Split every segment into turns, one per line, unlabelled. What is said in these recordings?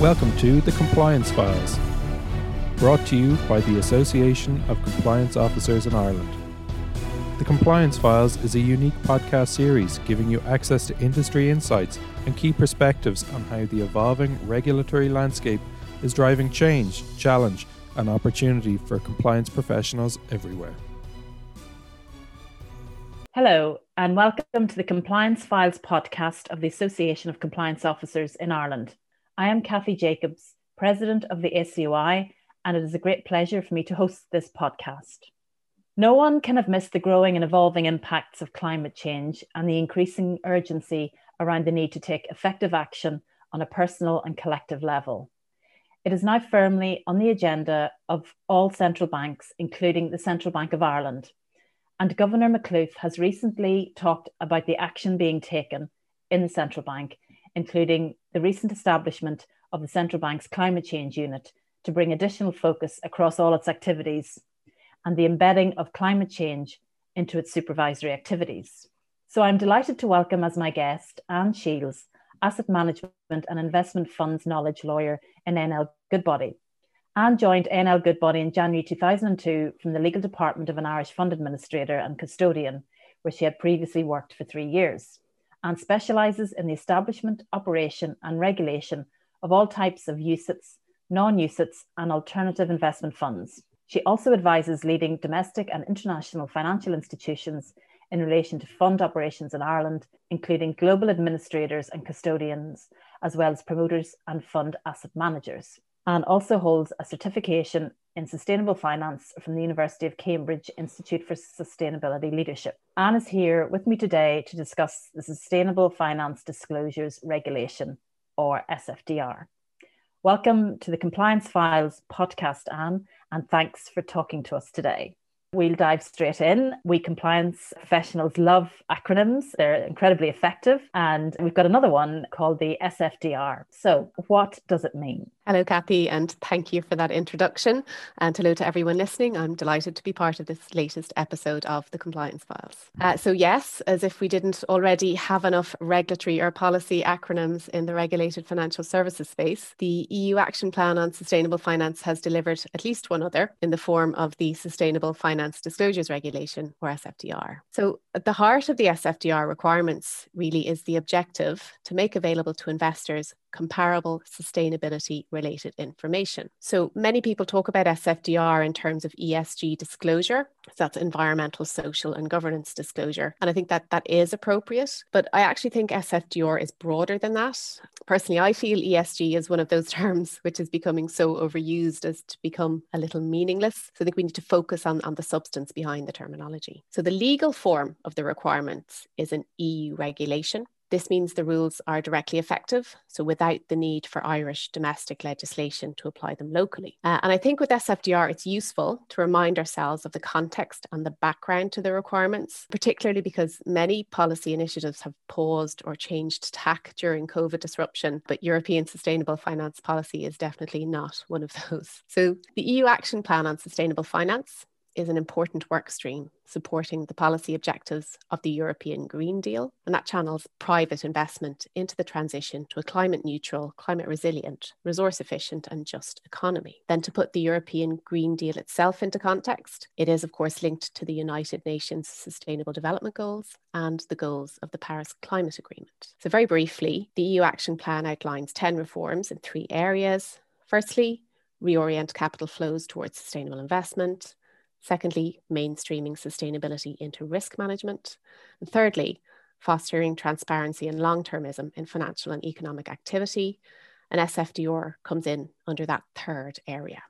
Welcome to the Compliance Files, brought to you by the Association of Compliance Officers in Ireland. The Compliance Files is a unique podcast series giving you access to industry insights and key perspectives on how the evolving regulatory landscape is driving change, challenge, and opportunity for compliance professionals everywhere.
Hello, and welcome to the Compliance Files podcast of the Association of Compliance Officers in Ireland. I am Kathy Jacobs, President of the ACOI, and it is a great pleasure for me to host this podcast. No one can have missed the growing and evolving impacts of climate change and the increasing urgency around the need to take effective action on a personal and collective level. It is now firmly on the agenda of all central banks, including the Central Bank of Ireland. And Governor Makhlouf has recently talked about the action being taken in the central bank, including the recent establishment of the central bank's climate change unit to bring additional focus across all its activities and the embedding of climate change into its supervisory activities. So I'm delighted to welcome as my guest Ann Shiels, asset management and investment funds knowledge lawyer in A&L Goodbody. Ann joined A&L Goodbody in January 2002 from the legal department of an Irish fund administrator and custodian, where she had previously worked for three years, and specialises in the establishment, operation, and regulation of all types of UCITS, non UCITS, and alternative investment funds. She also advises leading domestic and international financial institutions in relation to fund operations in Ireland, including global administrators and custodians, as well as promoters and fund asset managers and also holds a certification in sustainable finance from the University of Cambridge Institute for Sustainability Leadership. Ann is here with me today to discuss the Sustainable Finance Disclosures Regulation, or SFDR. Welcome to the Compliance Files podcast, Ann, and thanks for talking to us today. We'll dive straight in. We compliance professionals love acronyms, they're incredibly effective. And we've got another one called the SFDR. So, what does it mean?
Hello, Kathy, and thank you for that introduction. And hello to everyone listening. I'm delighted to be part of this latest episode of the Compliance Files. Uh, so, yes, as if we didn't already have enough regulatory or policy acronyms in the regulated financial services space, the EU Action Plan on Sustainable Finance has delivered at least one other in the form of the Sustainable Finance Disclosures Regulation, or SFDR. So, at the heart of the SFDR requirements really is the objective to make available to investors comparable sustainability related information. So many people talk about SFDR in terms of ESG disclosure. So that's environmental, social, and governance disclosure. And I think that that is appropriate. But I actually think SFDR is broader than that. Personally, I feel ESG is one of those terms which is becoming so overused as to become a little meaningless. So I think we need to focus on, on the substance behind the terminology. So the legal form of the requirements is an EU regulation this means the rules are directly effective, so without the need for Irish domestic legislation to apply them locally. Uh, and I think with SFDR, it's useful to remind ourselves of the context and the background to the requirements, particularly because many policy initiatives have paused or changed tack during COVID disruption, but European sustainable finance policy is definitely not one of those. So the EU Action Plan on Sustainable Finance is an important work stream supporting the policy objectives of the European Green Deal, and that channels private investment into the transition to a climate neutral, climate resilient, resource efficient, and just economy. Then, to put the European Green Deal itself into context, it is, of course, linked to the United Nations Sustainable Development Goals and the goals of the Paris Climate Agreement. So, very briefly, the EU Action Plan outlines 10 reforms in three areas. Firstly, reorient capital flows towards sustainable investment. Secondly, mainstreaming sustainability into risk management. And thirdly, fostering transparency and long termism in financial and economic activity. And SFDR comes in under that third area.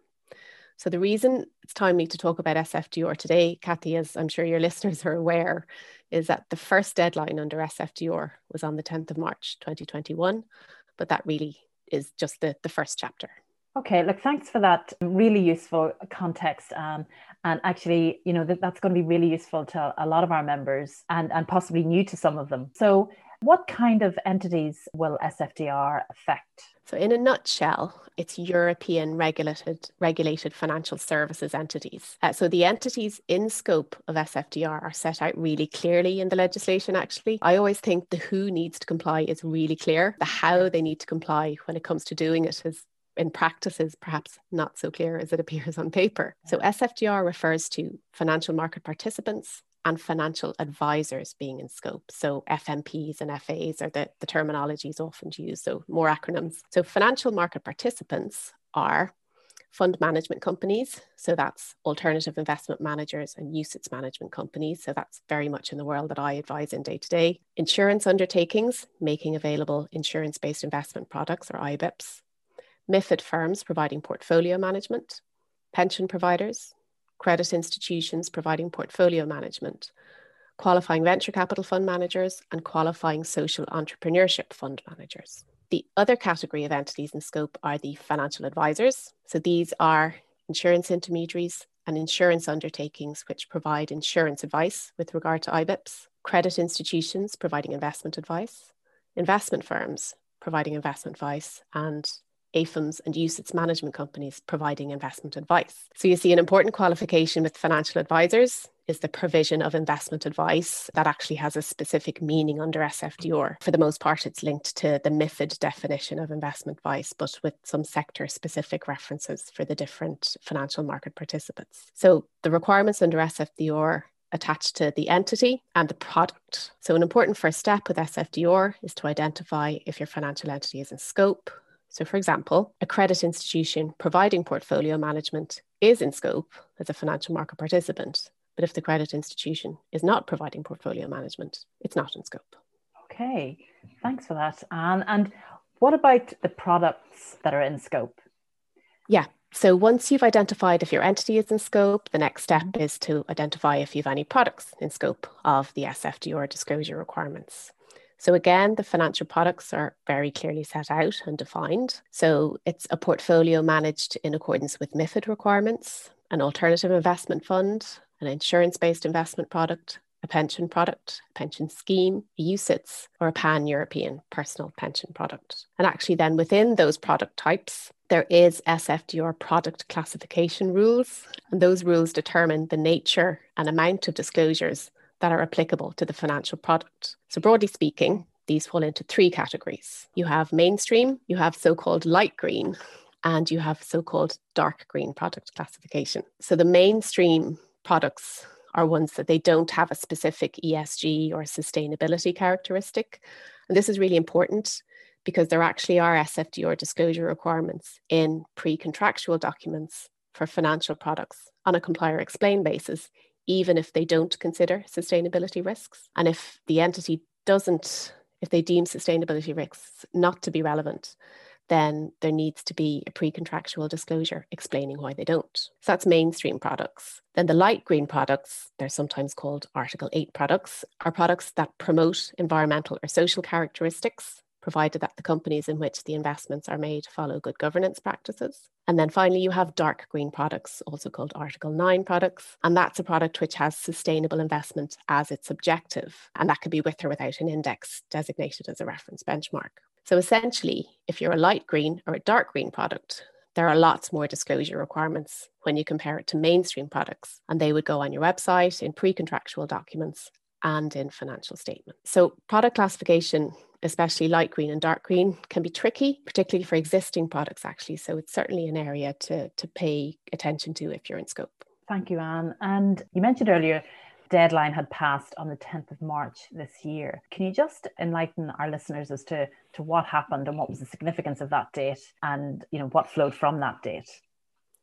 So, the reason it's timely to talk about SFDR today, Kathy, as I'm sure your listeners are aware, is that the first deadline under SFDR was on the 10th of March 2021, but that really is just the, the first chapter.
Okay, look, thanks for that really useful context. Um, and actually, you know, that, that's going to be really useful to a lot of our members and, and possibly new to some of them. So What kind of entities will SFDR affect?
So, in a nutshell, it's European regulated regulated financial services entities. Uh, so, the entities in scope of SFDR are set out really clearly in the legislation. Actually, I always think the who needs to comply is really clear. The how they need to comply when it comes to doing it is in practice is perhaps not so clear as it appears on paper. So, SFDR refers to financial market participants, and financial advisors being in scope. So FMPs and FAs are the, the terminologies often used, so more acronyms. So financial market participants are fund management companies. So that's alternative investment managers and UCITS management companies. So that's very much in the world that I advise in day to day. Insurance undertakings, making available insurance based investment products or IBIPs. MIFID firms providing portfolio management. Pension providers, credit institutions providing portfolio management, qualifying venture capital fund managers, and qualifying social entrepreneurship fund managers. The other category of entities in scope are the financial advisors. So these are insurance intermediaries and insurance undertakings which provide insurance advice with regard to IBIPs, credit institutions providing investment advice, investment firms providing investment advice, and AIFMs and UCITS management companies providing investment advice. So you see an important qualification with financial advisors is the provision of investment advice that actually has a specific meaning under SFDR. For the most part, it's linked to the MIFID definition of investment advice, but with some sector specific references for the different financial market participants. So the requirements under SFDR attached to the entity and the product. So, an important first step with SFDR is to identify if your financial entity is in scope, so, for example, a credit institution providing portfolio management is in scope as a financial market participant. But if the credit institution is not providing portfolio management, it's not in scope.
Okay, thanks for that, Ann. And what about the products that are in scope?
Yeah, so once you've identified if your entity is in scope, the next step mm-hmm. is to identify if you have any products in scope of the SFDR disclosure requirements. So, again, the financial products are very clearly set out and defined. So, it's a portfolio managed in accordance with MIFID requirements, an alternative investment fund, an insurance based investment product, a pension product, a pension scheme, a UCITS, or a pan European personal pension product. And actually, then within those product types, there is SFDR product classification rules, and those rules determine the nature and amount of disclosures that are applicable to the financial product. So, broadly speaking, these fall into three categories. You have mainstream, you have so called light green, and you have so called dark green product classification. So, the mainstream products are ones that they don't have a specific ESG or sustainability characteristic. And this is really important because there actually are SFDR disclosure requirements in pre contractual documents for financial products on a comply or explain basis, even if they don't consider sustainability risks. And if the entity doesn't, if they deem sustainability risks not to be relevant, then there needs to be a pre contractual disclosure explaining why they don't. So that's mainstream products. Then the light green products, they're sometimes called Article 8 products, are products that promote environmental or social characteristics provided that the companies in which the investments are made follow good governance practices. And then finally, you have dark green products, also called Article 9 products. And that's a product which has sustainable investment as its objective. And that could be with or without an index designated as a reference benchmark. So essentially, if you're a light green or a dark green product, there are lots more disclosure requirements when you compare it to mainstream products, and they would go on your website in pre contractual documents and in financial statements. So, product classification especially light green and dark green, can be tricky, particularly for existing products, actually. So it's certainly an area to, to pay attention to if you're in scope.
Thank you, Ann. And you mentioned earlier, deadline had passed on the 10th of March this year. Can you just enlighten our listeners as to, to what happened and what was the significance of that date and you know what flowed from that date?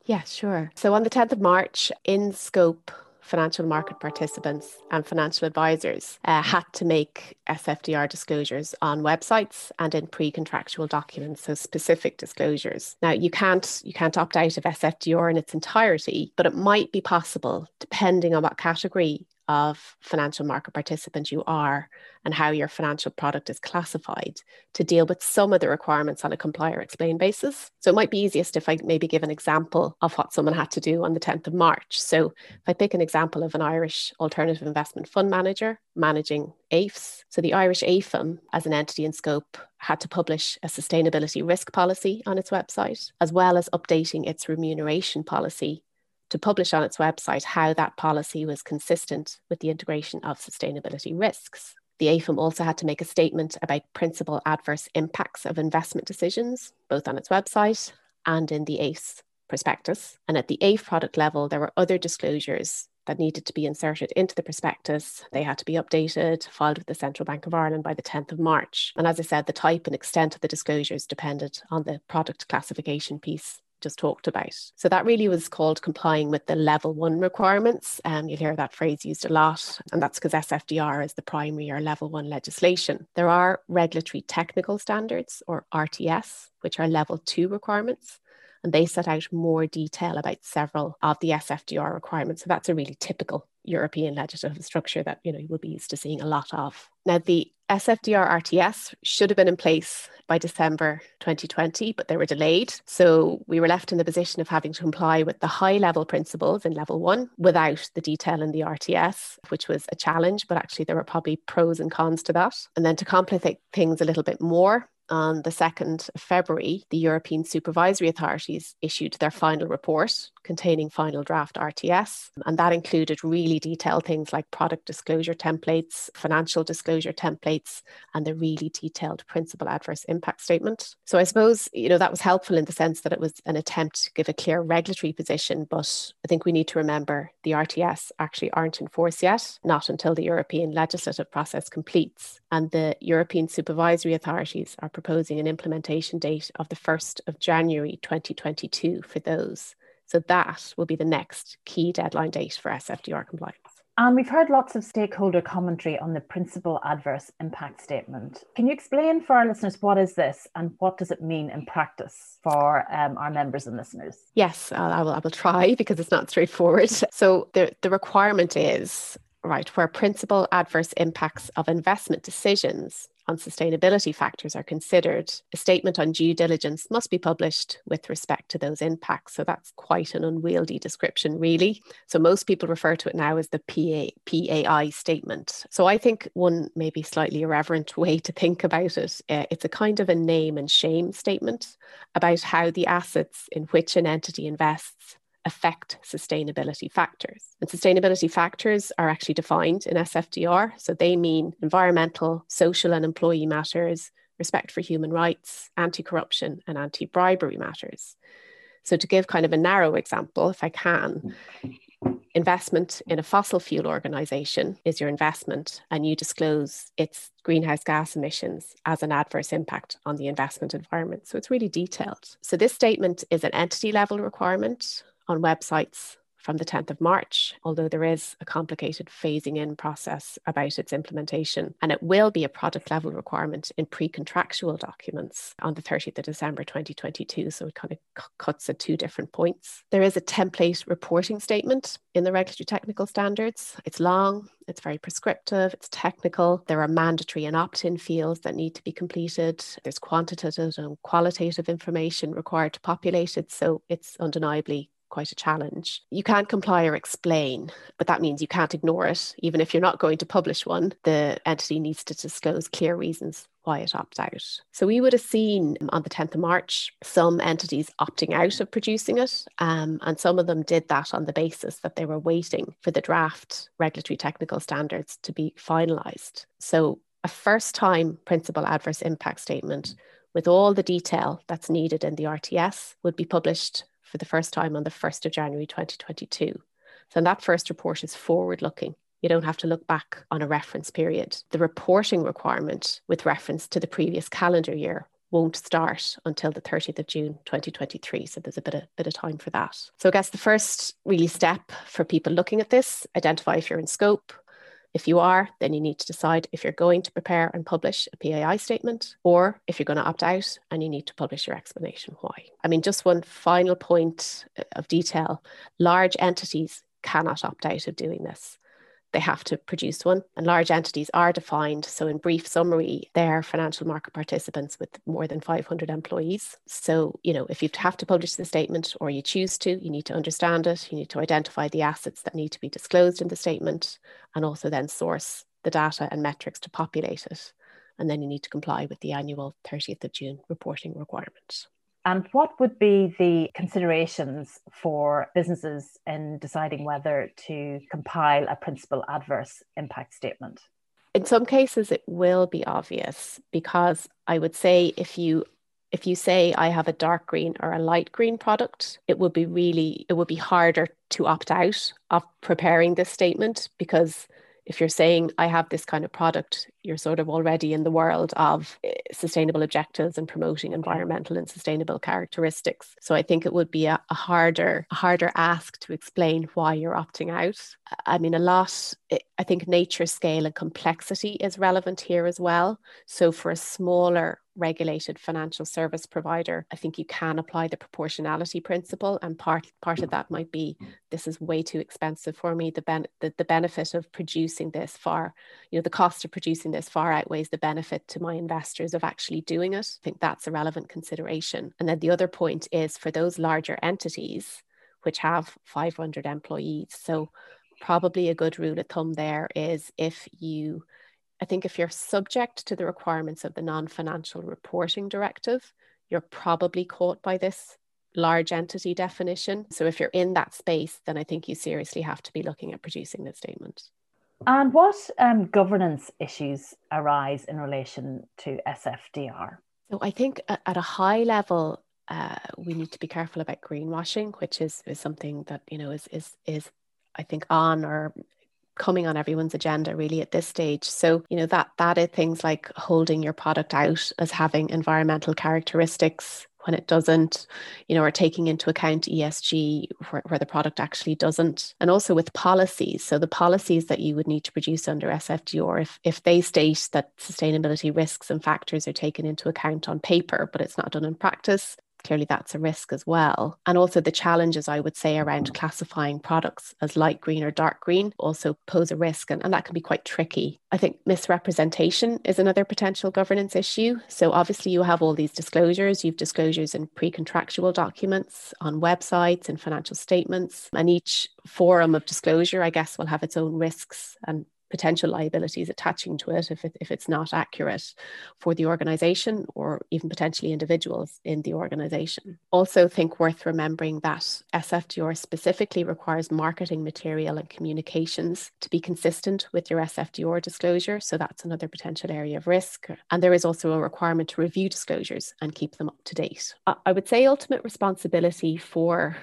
Yeah, sure. So on the 10th of March, in scope financial market participants and financial advisors uh, had to make SFDR disclosures on websites and in pre-contractual documents, so specific disclosures. Now you can't you can't opt out of SFDR in its entirety, but it might be possible, depending on what category of financial market participant you are and how your financial product is classified to deal with some of the requirements on a comply or explain basis. So it might be easiest if I maybe give an example of what someone had to do on the 10th of March. So if I pick an example of an Irish alternative investment fund manager managing AIFs. So the Irish AIFM as an entity in scope had to publish a sustainability risk policy on its website, as well as updating its remuneration policy to publish on its website how that policy was consistent with the integration of sustainability risks. The AIFM also had to make a statement about principal adverse impacts of investment decisions, both on its website and in the ACE prospectus. And at the AIF product level, there were other disclosures that needed to be inserted into the prospectus. They had to be updated, filed with the Central Bank of Ireland by the 10th of March. And as I said, the type and extent of the disclosures depended on the product classification piece just talked about. So that really was called complying with the level one requirements. Um, you'll hear that phrase used a lot, and that's because SFDR is the primary or level one legislation. There are regulatory technical standards or RTS, which are level two requirements and they set out more detail about several of the SFDR requirements. So that's a really typical European legislative structure that you know you will be used to seeing a lot of. Now the SFDR RTS should have been in place by December 2020, but they were delayed. So we were left in the position of having to comply with the high level principles in level one without the detail in the RTS, which was a challenge, but actually there were probably pros and cons to that. And then to complicate things a little bit more, on the 2nd of February, the European supervisory authorities issued their final report containing final draft RTS. And that included really detailed things like product disclosure templates, financial disclosure templates, and the really detailed principal adverse impact statement. So I suppose, you know, that was helpful in the sense that it was an attempt to give a clear regulatory position. But I think we need to remember the RTS actually aren't in force yet, not until the European legislative process completes. And the European supervisory authorities are proposing an implementation date of the 1st of January 2022 for those. So that will be the next key deadline date for SFDR compliance.
And we've heard lots of stakeholder commentary on the principal adverse impact statement. Can you explain for our listeners what is this and what does it mean in practice for um, our members and listeners?
Yes, I will, I will try because it's not straightforward. So the, the requirement is right where principal adverse impacts of investment decisions on sustainability factors are considered, a statement on due diligence must be published with respect to those impacts. So that's quite an unwieldy description, really. So most people refer to it now as the PA, PAI statement. So I think one maybe slightly irreverent way to think about it, uh, it's a kind of a name and shame statement about how the assets in which an entity invests affect sustainability factors. And sustainability factors are actually defined in SFDR. So they mean environmental, social, and employee matters, respect for human rights, anti corruption, and anti bribery matters. So, to give kind of a narrow example, if I can, investment in a fossil fuel organization is your investment, and you disclose its greenhouse gas emissions as an adverse impact on the investment environment. So, it's really detailed. So, this statement is an entity level requirement on websites from the 10th of March, although there is a complicated phasing in process about its implementation. And it will be a product level requirement in pre contractual documents on the 30th of December 2022. So it kind of c- cuts at two different points. There is a template reporting statement in the regulatory technical standards. It's long, it's very prescriptive, it's technical. There are mandatory and opt in fields that need to be completed. There's quantitative and qualitative information required to populate it. So it's undeniably quite a challenge. You can't comply or explain, but that means you can't ignore it. Even if you're not going to publish one, the entity needs to disclose clear reasons why it opts out. So we would have seen on the 10th of March some entities opting out of producing it, um, and some of them did that on the basis that they were waiting for the draft regulatory technical standards to be finalised. So a first time principal adverse impact statement with all the detail that's needed in the RTS would be published for the first time on the 1st of January 2022. So that first report is forward looking. You don't have to look back on a reference period. The reporting requirement with reference to the previous calendar year won't start until the 30th of June 2023. So there's a bit of, bit of time for that. So I guess the first really step for people looking at this, identify if you're in scope, if you are, then you need to decide if you're going to prepare and publish a PAI statement or if you're going to opt out and you need to publish your explanation why. I mean, just one final point uh, of detail large entities cannot opt out of doing this. They have to produce one. And large entities are defined. So, in brief summary, they're financial market participants with more than 500 employees. So, you know, if you have to publish the statement or you choose to, you need to understand it. You need to identify the assets that need to be disclosed in the statement and also then source the data and metrics to populate it. And then you need to comply with the annual 30th of June reporting requirement.
And what would be the considerations for businesses in deciding whether to compile a principal adverse impact statement?
In some cases, it will be obvious because I would say if you if you say I have a dark green or a light green product, it would be really it would be harder to opt out of preparing this statement because if you're saying I have this kind of product, you're sort of already in the world of eh, sustainable objectives and promoting environmental and sustainable characteristics. So I think it would be a, a harder, a harder ask to explain why you're opting out. I mean, a lot, eh, I think nature scale and complexity is relevant here as well. So for a smaller regulated financial service provider, I think you can apply the proportionality principle. And part, part of that might be this is way too expensive for me. The, ben- the, the benefit of producing this far, you know, the cost of producing this far outweighs the benefit to my investors of actually doing it. I think that's a relevant consideration. And then the other point is for those larger entities, which have 500 employees. So probably a good rule of thumb there is if you I think if you're subject to the requirements of the non financial reporting directive, you're probably caught by this large entity definition. So if you're in that space, then I think you seriously have to be looking at producing the statement.
And what um, governance issues arise in relation to SFDR?
So I think at a high level, uh, we need to be careful about greenwashing, which is, is something that you know is is is I think on or coming on everyone's agenda really at this stage. So, you know, that that is things like holding your product out as having environmental characteristics when it doesn't, you know, or taking into account ESG where, where the product actually doesn't. And also with policies. So the policies that you would need to produce under SFDR, if, if they state that sustainability risks and factors are taken into account on paper, but it's not done in practice, clearly that's a risk as well. And also the challenges I would say around mm-hmm. classifying products as light green or dark green also pose a risk and, and that can be quite tricky. I think misrepresentation is another potential governance issue. So obviously you have all these disclosures, you've disclosures in pre-contractual documents, on websites and financial statements, and each forum of disclosure, I guess, will have its own risks and potential liabilities attaching to it if, it if it's not accurate for the organization or even potentially individuals in the organization. Also, think worth remembering that SFDR specifically requires marketing material and communications to be consistent with your SFDR disclosure. So that's another potential area of risk. And there is also a requirement to review disclosures and keep them up to date. I would say ultimate responsibility for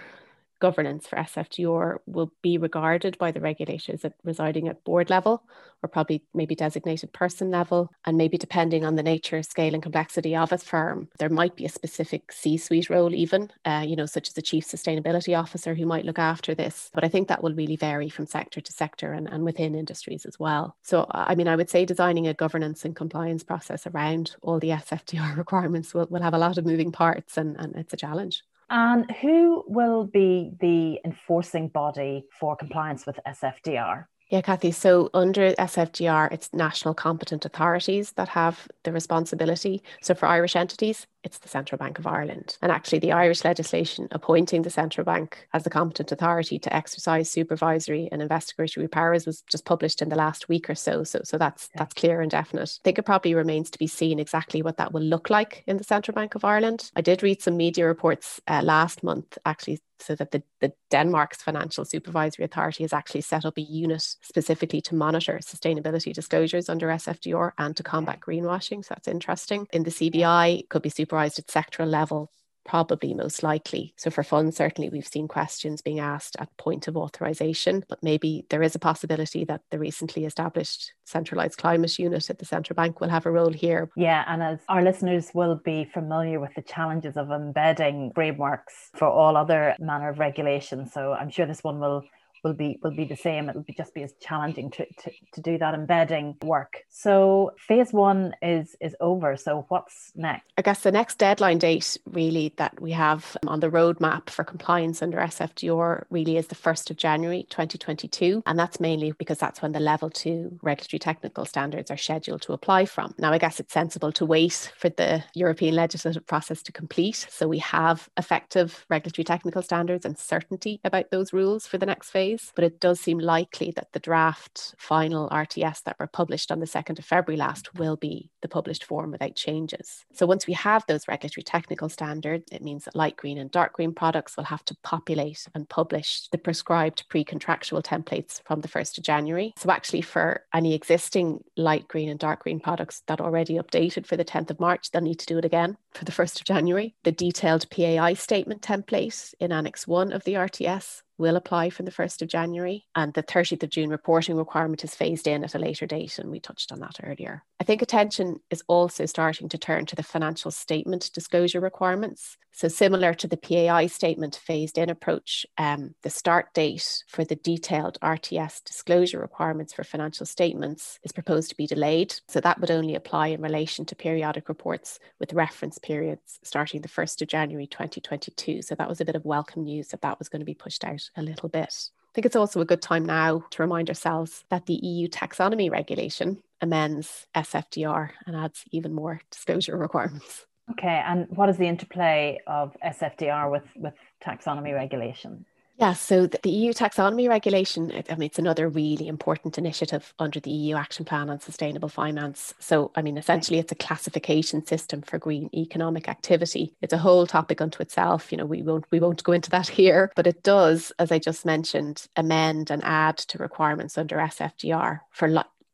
governance for SFDR will be regarded by the regulators at residing at board level or probably maybe designated person level. And maybe depending on the nature, scale, and complexity of a firm, there might be a specific C suite role, even, uh, you know, such as the chief sustainability officer who might look after this. But I think that will really vary from sector to sector and, and within industries as well. So, I mean, I would say designing a governance and compliance process around all the SFDR requirements will, will have a lot of moving parts and, and it's a challenge.
And who will be the enforcing body for compliance with SFDR?
Yeah, Kathy. So under SFDR, it's national competent authorities that have the responsibility. So for Irish entities, it's the Central Bank of Ireland. And actually, the Irish legislation appointing the Central Bank as the competent authority to exercise supervisory and investigatory powers was just published in the last week or so. So, so that's that's clear and definite. I think it probably remains to be seen exactly what that will look like in the Central Bank of Ireland. I did read some media reports uh, last month, actually so that the, the Denmark's Financial Supervisory Authority has actually set up a unit specifically to monitor sustainability disclosures under SFDR and to combat greenwashing. So that's interesting. In the CBI, could be at sectoral level probably most likely. So for funds, certainly we've seen questions being asked at point of authorization, but maybe there is a possibility that the recently established centralized climate unit at the central bank will have a role here.
Yeah, and as our listeners will be familiar with the challenges of embedding frameworks for all other manner of regulation. So I'm sure this one will will be will be the same. It'll be just be as challenging to, to, to do that embedding work. So phase one is is over. So what's next?
I guess the next deadline date really that we have on the roadmap for compliance under SFDR really is the 1st of January 2022. And that's mainly because that's when the level two regulatory technical standards are scheduled to apply from. Now, I guess it's sensible to wait for the European legislative process to complete. So we have effective regulatory technical standards and certainty about those rules for the next phase. But it does seem likely that the draft final RTS that were published on the 2nd of February last will be the published form without changes. So once we have those regulatory technical standards, it means that light green and dark green products will have to populate and publish the prescribed pre contractual templates from the 1st of January. So actually, for any existing light green and dark green products that already updated for the 10th of March, they'll need to do it again for the 1st of January. The detailed PAI statement template in Annex 1 of the RTS will apply from the 1st of January, and the 30th of June reporting requirement is phased in at a later date, and we touched on that earlier. I think attention is also starting to turn to the financial statement disclosure requirements. So, similar to the PAI statement phased in approach, um, the start date for the detailed RTS disclosure requirements for financial statements is proposed to be delayed. So, that would only apply in relation to periodic reports with reference periods starting the 1st of January 2022. So, that was a bit of welcome news that that was going to be pushed out a little bit. I think it's also a good time now to remind ourselves that the EU taxonomy regulation amends SFDR and adds even more disclosure requirements.
Okay, and what is the interplay of SFDR with, with taxonomy regulation?
Yeah, so the, EU taxonomy regulation, I mean, it's another really important initiative under the EU Action Plan on Sustainable Finance. So, I mean, essentially, it's a classification system for green economic activity. It's a whole topic unto itself. You know, we won't we won't go into that here, but it does, as I just mentioned, amend and add to requirements under SFDR for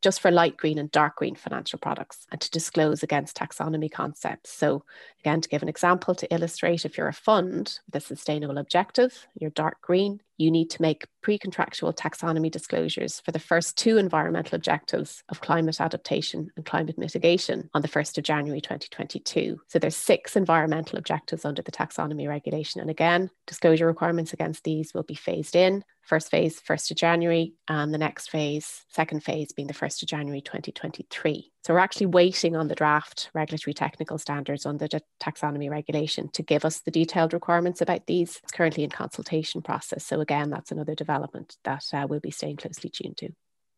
just for light green and dark green financial products and to disclose against taxonomy concepts. So, again, to give an example to illustrate, if you're a fund with a sustainable objective, you're dark green, you need to make pre contractual taxonomy disclosures for the first two environmental objectives of climate adaptation and climate mitigation on the 1st of January 2022. So there's six environmental objectives under the taxonomy regulation. And again, disclosure requirements against these will be phased in. First phase, 1st of January, and the next phase, second phase being the 1st of January 2023. So we're actually waiting on the draft regulatory technical standards on the taxonomy regulation to give us the detailed requirements about these. It's currently in consultation process. So again, that's another development that uh, we'll be staying closely tuned to.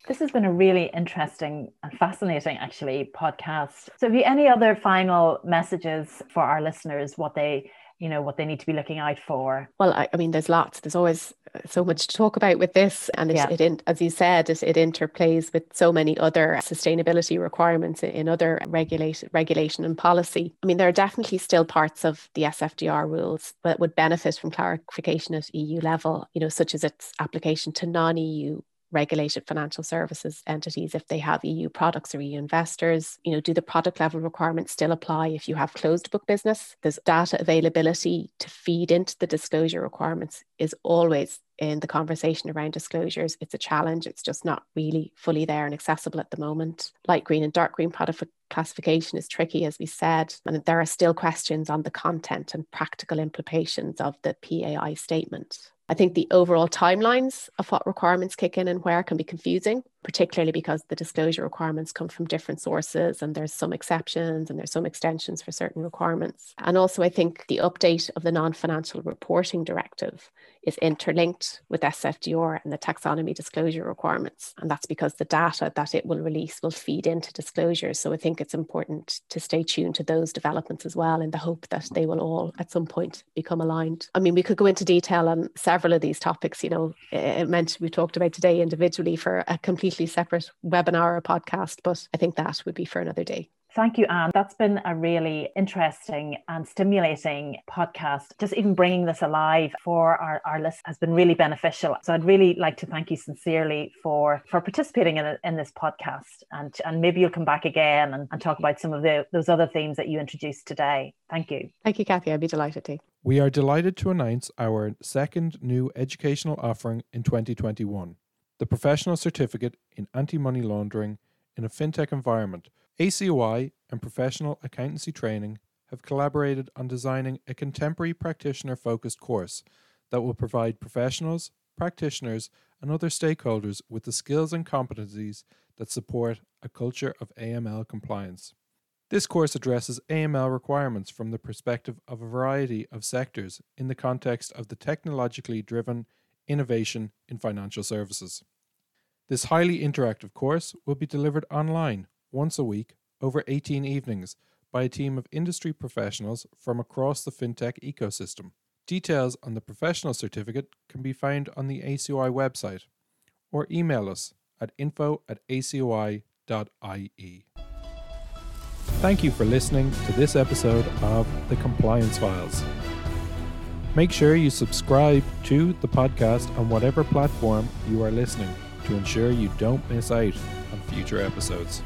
This has been a really interesting and fascinating, actually, podcast. So, have you any other final messages for our listeners? What they you know what they need to be looking out for.
Well i, I mean there's lots. There's always uh, so much to talk about with this and it, yeah. it in, as you said it, it interplays with so many other sustainability requirements in other regulation regulation and policy. I mean there are definitely still parts of the sfdr rules that would benefit from clarification at eu level you know such as its application to non-eu regulated financial services entities if they have EU products or EU investors? You know, do the product level requirements still apply if you have closed book business? There's data availability to feed into the disclosure requirements is always in the conversation around disclosures. It's a challenge. It's just not really fully there and accessible at the moment. Light green and dark green product classification is tricky, as we said, and there are still questions on the content and practical implications of the PAI statement. I think the overall timelines of what requirements kick in and where can be confusing particularly because the disclosure requirements come from different sources and there's some exceptions and there's some extensions for certain requirements. And also, I think the update of the non financial reporting directive is interlinked with SFDR and the taxonomy disclosure requirements. And that's because the data that it will release will feed into disclosures. So I think it's important to stay tuned to those developments as well in the hope that they will all at some point become aligned. I mean, we could go into detail on several of these topics. You know, it meant we talked about today individually for a complete completely separate webinar or podcast, but I think that would be for another day.
Thank you, Ann. That's been a really interesting and stimulating podcast. Just even bringing this alive for our, our list has been really beneficial. So I'd really like to thank you sincerely for, for participating in, in this podcast. And, and maybe you'll come back again and, and talk about some of the, those other themes that you introduced today. Thank you.
Thank you, Kathy. I'd be delighted to.
We are delighted to announce our second new educational offering in 2021 the Professional Certificate in Anti Money Laundering in a FinTech Environment. ACOI and Professional Accountancy Training have collaborated on designing a contemporary practitioner focused course that will provide professionals, practitioners, and other stakeholders with the skills and competencies that support a culture of AML compliance. This course addresses AML requirements from the perspective of a variety of sectors in the context of the technologically driven innovation in financial services. This highly interactive course will be delivered online once a week over 18 evenings by a team of industry professionals from across the fintech ecosystem. Details on the professional certificate can be found on the ACOI website or email us at info at acoi.ie. Thank you for listening to this episode of The Compliance Files. Make sure you subscribe to the podcast on whatever platform you are listening to ensure you don't miss out on future episodes.